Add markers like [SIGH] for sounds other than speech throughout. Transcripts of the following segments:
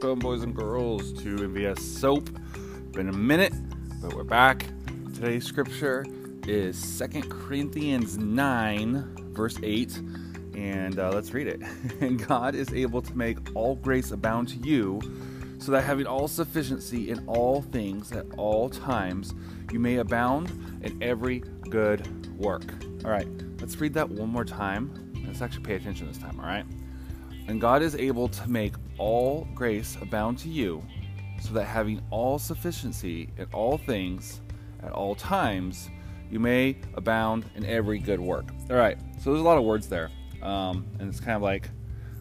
welcome, boys and girls, to MVS Soap. Been a minute, but we're back. Today's scripture is Second Corinthians 9, verse 8, and uh, let's read it. [LAUGHS] and God is able to make all grace abound to you, so that having all sufficiency in all things at all times, you may abound in every good work. All right, let's read that one more time. Let's actually pay attention this time, all right? And God is able to make all grace abound to you, so that having all sufficiency in all things at all times, you may abound in every good work. All right, so there's a lot of words there, um, and it's kind of like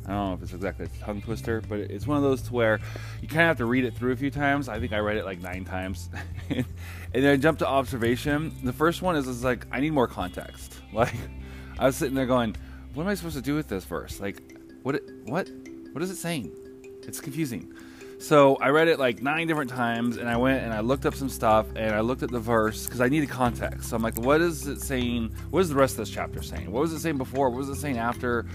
I don't know if it's exactly a tongue twister, but it's one of those to where you kind of have to read it through a few times. I think I read it like nine times, [LAUGHS] and then I jumped to observation. The first one is, is like I need more context. [LAUGHS] Like I was sitting there going, "What am I supposed to do with this verse? Like, what? What? What is it saying?" It's confusing. So I read it like nine different times, and I went and I looked up some stuff, and I looked at the verse because I needed context. So I'm like, what is it saying? What is the rest of this chapter saying? What was it saying before? What was it saying after?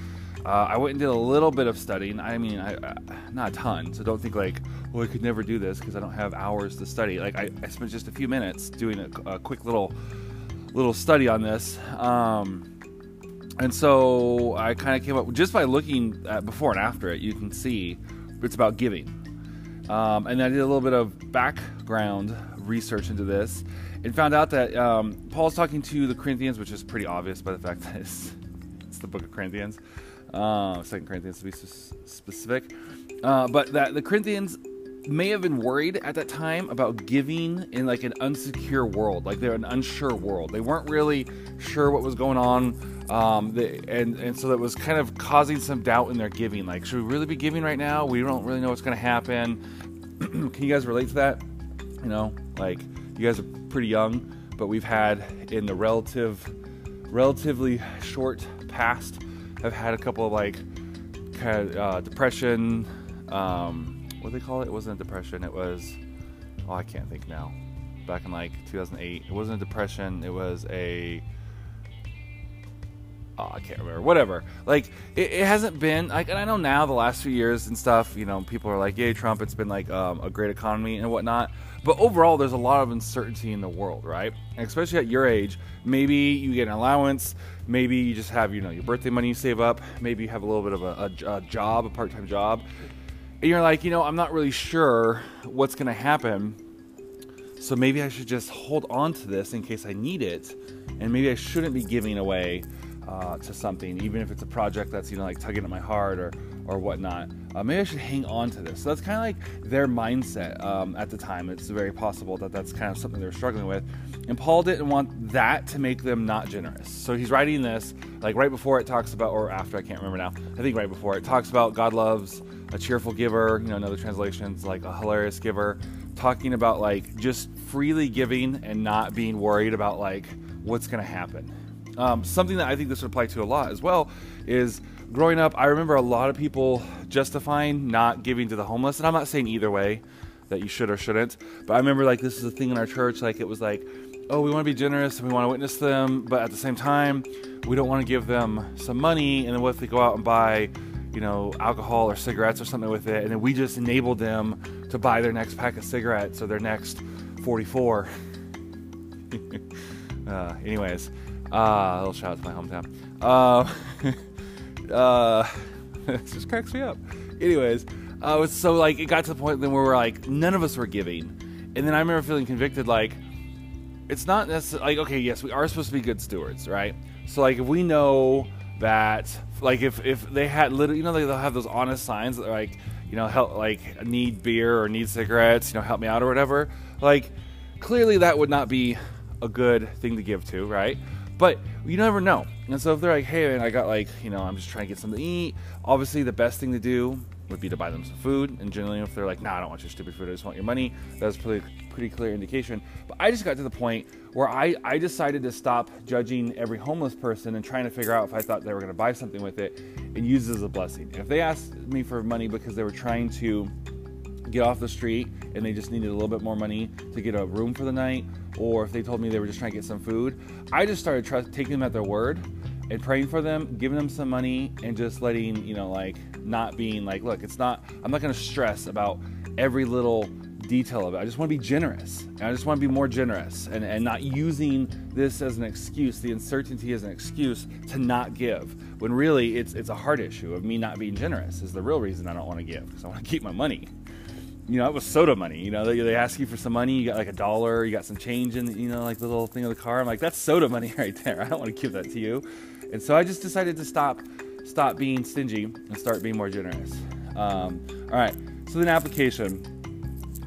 Uh, I went and did a little bit of studying. I mean, I, uh, not a ton, so don't think like, well, I could never do this because I don't have hours to study. Like I, I spent just a few minutes doing a, a quick little little study on this. Um, and so I kind of came up just by looking at before and after it, you can see it's about giving. Um, and I did a little bit of background research into this and found out that um, Paul's talking to the Corinthians, which is pretty obvious by the fact [LAUGHS] that it's, it's the book of Corinthians, uh, Second Corinthians to be specific. Uh, but that the Corinthians may have been worried at that time about giving in like an unsecure world, like they're an unsure world. They weren't really sure what was going on, um, they, and and so that was kind of causing some doubt in their giving. Like, should we really be giving right now? We don't really know what's going to happen. [CLEARS THROAT] Can you guys relate to that? You know, like you guys are pretty young, but we've had in the relative, relatively short past, have had a couple of like kind of uh, depression. Um, what they call it? It wasn't a depression. It was oh I can't think now. Back in like 2008, it wasn't a depression. It was a oh, I can't remember. Whatever. Like it, it, hasn't been like, and I know now the last few years and stuff. You know, people are like, "Yay, Trump!" It's been like um, a great economy and whatnot. But overall, there's a lot of uncertainty in the world, right? And especially at your age, maybe you get an allowance. Maybe you just have you know your birthday money you save up. Maybe you have a little bit of a, a, a job, a part-time job, you're like, you know, I'm not really sure what's going to happen. So maybe I should just hold on to this in case I need it. And maybe I shouldn't be giving away uh, to something, even if it's a project that's, you know, like tugging at my heart or, or whatnot. Uh, maybe I should hang on to this. So that's kind of like their mindset um, at the time. It's very possible that that's kind of something they're struggling with. And Paul didn't want that to make them not generous. So he's writing this, like right before it talks about, or after, I can't remember now. I think right before it talks about God loves a cheerful giver, you know, another translation's like a hilarious giver, talking about like just freely giving and not being worried about like what's going to happen. Um, something that I think this would apply to a lot as well is growing up, I remember a lot of people justifying not giving to the homeless. And I'm not saying either way that you should or shouldn't, but I remember like this is a thing in our church. Like it was like, oh, we want to be generous and we want to witness them, but at the same time, we don't want to give them some money. And then what if they go out and buy you know, alcohol or cigarettes or something with it, and then we just enabled them to buy their next pack of cigarettes or their next 44. [LAUGHS] uh, anyways, uh, a little shout out to my hometown. Uh, [LAUGHS] uh, [LAUGHS] it just cracks me up. Anyways, uh, so like it got to the point then where we're like none of us were giving, and then I remember feeling convicted like it's not necessarily like okay, yes, we are supposed to be good stewards, right? So like if we know that like if if they had literally you know they'll have those honest signs that like you know help like need beer or need cigarettes you know help me out or whatever. Like clearly that would not be a good thing to give to right? But you never know. And so if they're like hey man, i got like you know i'm just trying to get something to eat obviously the best thing to do would be to buy them some food. And generally, if they're like, "No, nah, I don't want your stupid food. I just want your money," that's pretty pretty clear indication. But I just got to the point where I I decided to stop judging every homeless person and trying to figure out if I thought they were going to buy something with it and use it as a blessing. If they asked me for money because they were trying to get off the street and they just needed a little bit more money to get a room for the night, or if they told me they were just trying to get some food, I just started trust, taking them at their word and praying for them, giving them some money, and just letting, you know, like not being like, look, it's not, I'm not going to stress about every little detail of it. I just want to be generous. And I just want to be more generous and, and not using this as an excuse, the uncertainty as an excuse to not give. When really it's it's a heart issue of me not being generous is the real reason I don't want to give because I want to keep my money. You know, it was soda money. You know, they, they ask you for some money, you got like a dollar, you got some change in, you know, like the little thing of the car. I'm like, that's soda money [LAUGHS] right there. I don't want to give that to you. And so I just decided to stop stop being stingy and start being more generous. Um, all right. So then application.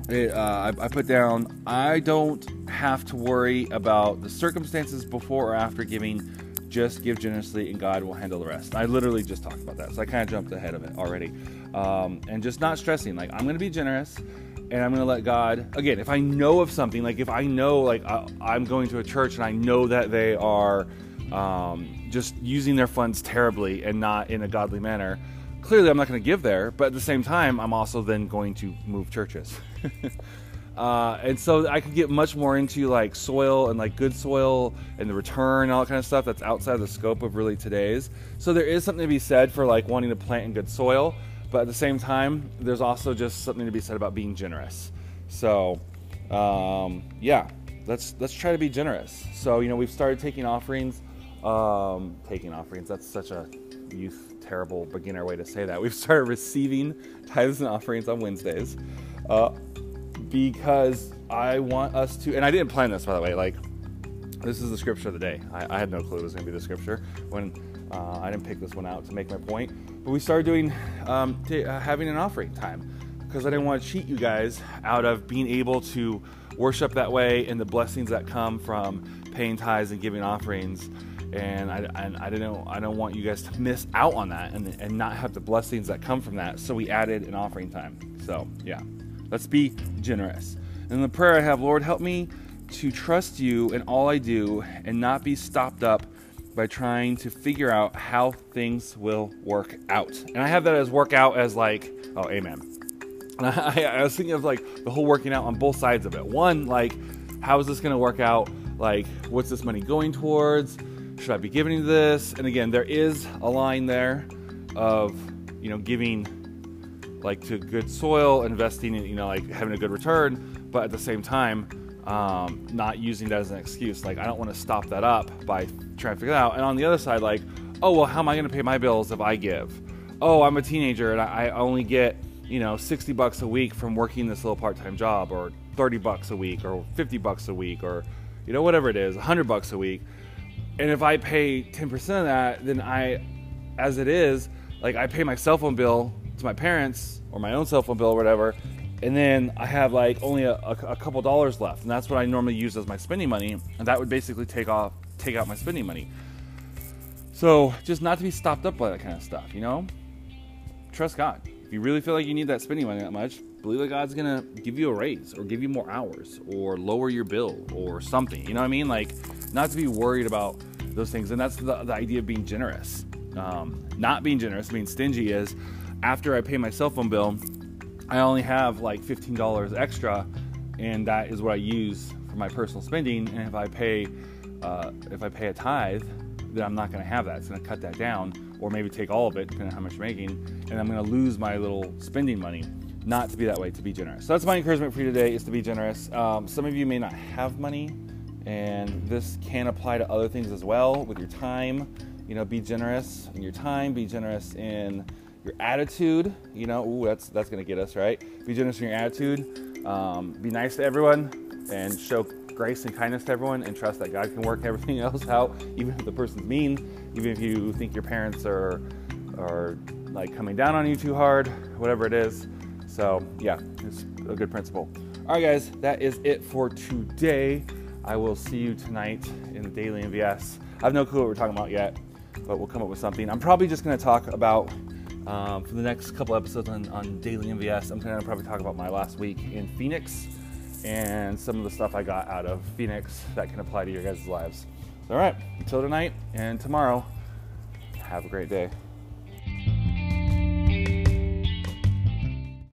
It, uh, I, I put down. I don't have to worry about the circumstances before or after giving. Just give generously, and God will handle the rest. I literally just talked about that, so I kind of jumped ahead of it already. Um, and just not stressing. Like I'm going to be generous, and I'm going to let God. Again, if I know of something, like if I know, like I, I'm going to a church and I know that they are um, just using their funds terribly and not in a godly manner, clearly I'm not going to give there. But at the same time, I'm also then going to move churches. [LAUGHS] uh, and so I could get much more into like soil and like good soil and the return and all that kind of stuff that's outside the scope of really today's. So there is something to be said for like wanting to plant in good soil, but at the same time, there's also just something to be said about being generous. So um, yeah, let's let's try to be generous. So you know we've started taking offerings um, taking offerings. That's such a youth terrible beginner way to say that. We've started receiving tithes and offerings on Wednesdays uh, because I want us to. And I didn't plan this, by the way. Like this is the scripture of the day. I, I had no clue it was going to be the scripture when uh, I didn't pick this one out to make my point. But we started doing um, t- uh, having an offering time because I didn't want to cheat you guys out of being able to worship that way and the blessings that come from paying tithes and giving offerings and I, and I don't I don't want you guys to miss out on that and, and not have the blessings that come from that. So we added an offering time. So yeah, let's be generous. And the prayer I have, Lord, help me to trust you in all I do and not be stopped up by trying to figure out how things will work out. And I have that as work out as like, oh, amen. And [LAUGHS] I, I was thinking of like the whole working out on both sides of it. One, like, how is this going to work out? Like, what's this money going towards? Should I be giving this? And again, there is a line there of, you know, giving like to good soil, investing in, you know, like having a good return, but at the same time, um, not using that as an excuse. Like, I don't want to stop that up by trying to figure it out. And on the other side, like, oh, well, how am I going to pay my bills if I give? Oh, I'm a teenager and I only get, you know, 60 bucks a week from working this little part time job, or 30 bucks a week, or 50 bucks a week, or, you know, whatever it is, 100 bucks a week and if I pay 10% of that, then I, as it is, like I pay my cell phone bill to my parents or my own cell phone bill or whatever, and then I have like only a, a, a couple dollars left, and that's what I normally use as my spending money, and that would basically take off, take out my spending money. So just not to be stopped up by that kind of stuff, you know. Trust God. If you really feel like you need that spending money that much, believe that God's gonna give you a raise or give you more hours or lower your bill or something. You know what I mean? Like, not to be worried about those things. And that's the, the idea of being generous. Um, not being generous, being stingy is after I pay my cell phone bill, I only have like $15 extra, and that is what I use for my personal spending. And if I pay, uh, if I pay a tithe, then I'm not going to have that. It's going to cut that down, or maybe take all of it, depending on how much you're making, and I'm going to lose my little spending money. Not to be that way, to be generous. So that's my encouragement for you today: is to be generous. Um, some of you may not have money, and this can apply to other things as well with your time. You know, be generous in your time, be generous in your attitude. You know, ooh, that's that's gonna get us right. Be generous in your attitude. Um, be nice to everyone and show grace and kindness to everyone and trust that God can work [LAUGHS] everything else out, even if the person's mean, even if you think your parents are are like coming down on you too hard, whatever it is. So yeah, it's a good principle. All right, guys, that is it for today. I will see you tonight in the Daily MVS. I have no clue what we're talking about yet, but we'll come up with something. I'm probably just going to talk about, um, for the next couple episodes on, on Daily MVS, I'm going to probably talk about my last week in Phoenix and some of the stuff I got out of Phoenix that can apply to your guys' lives. All right, until tonight and tomorrow, have a great day.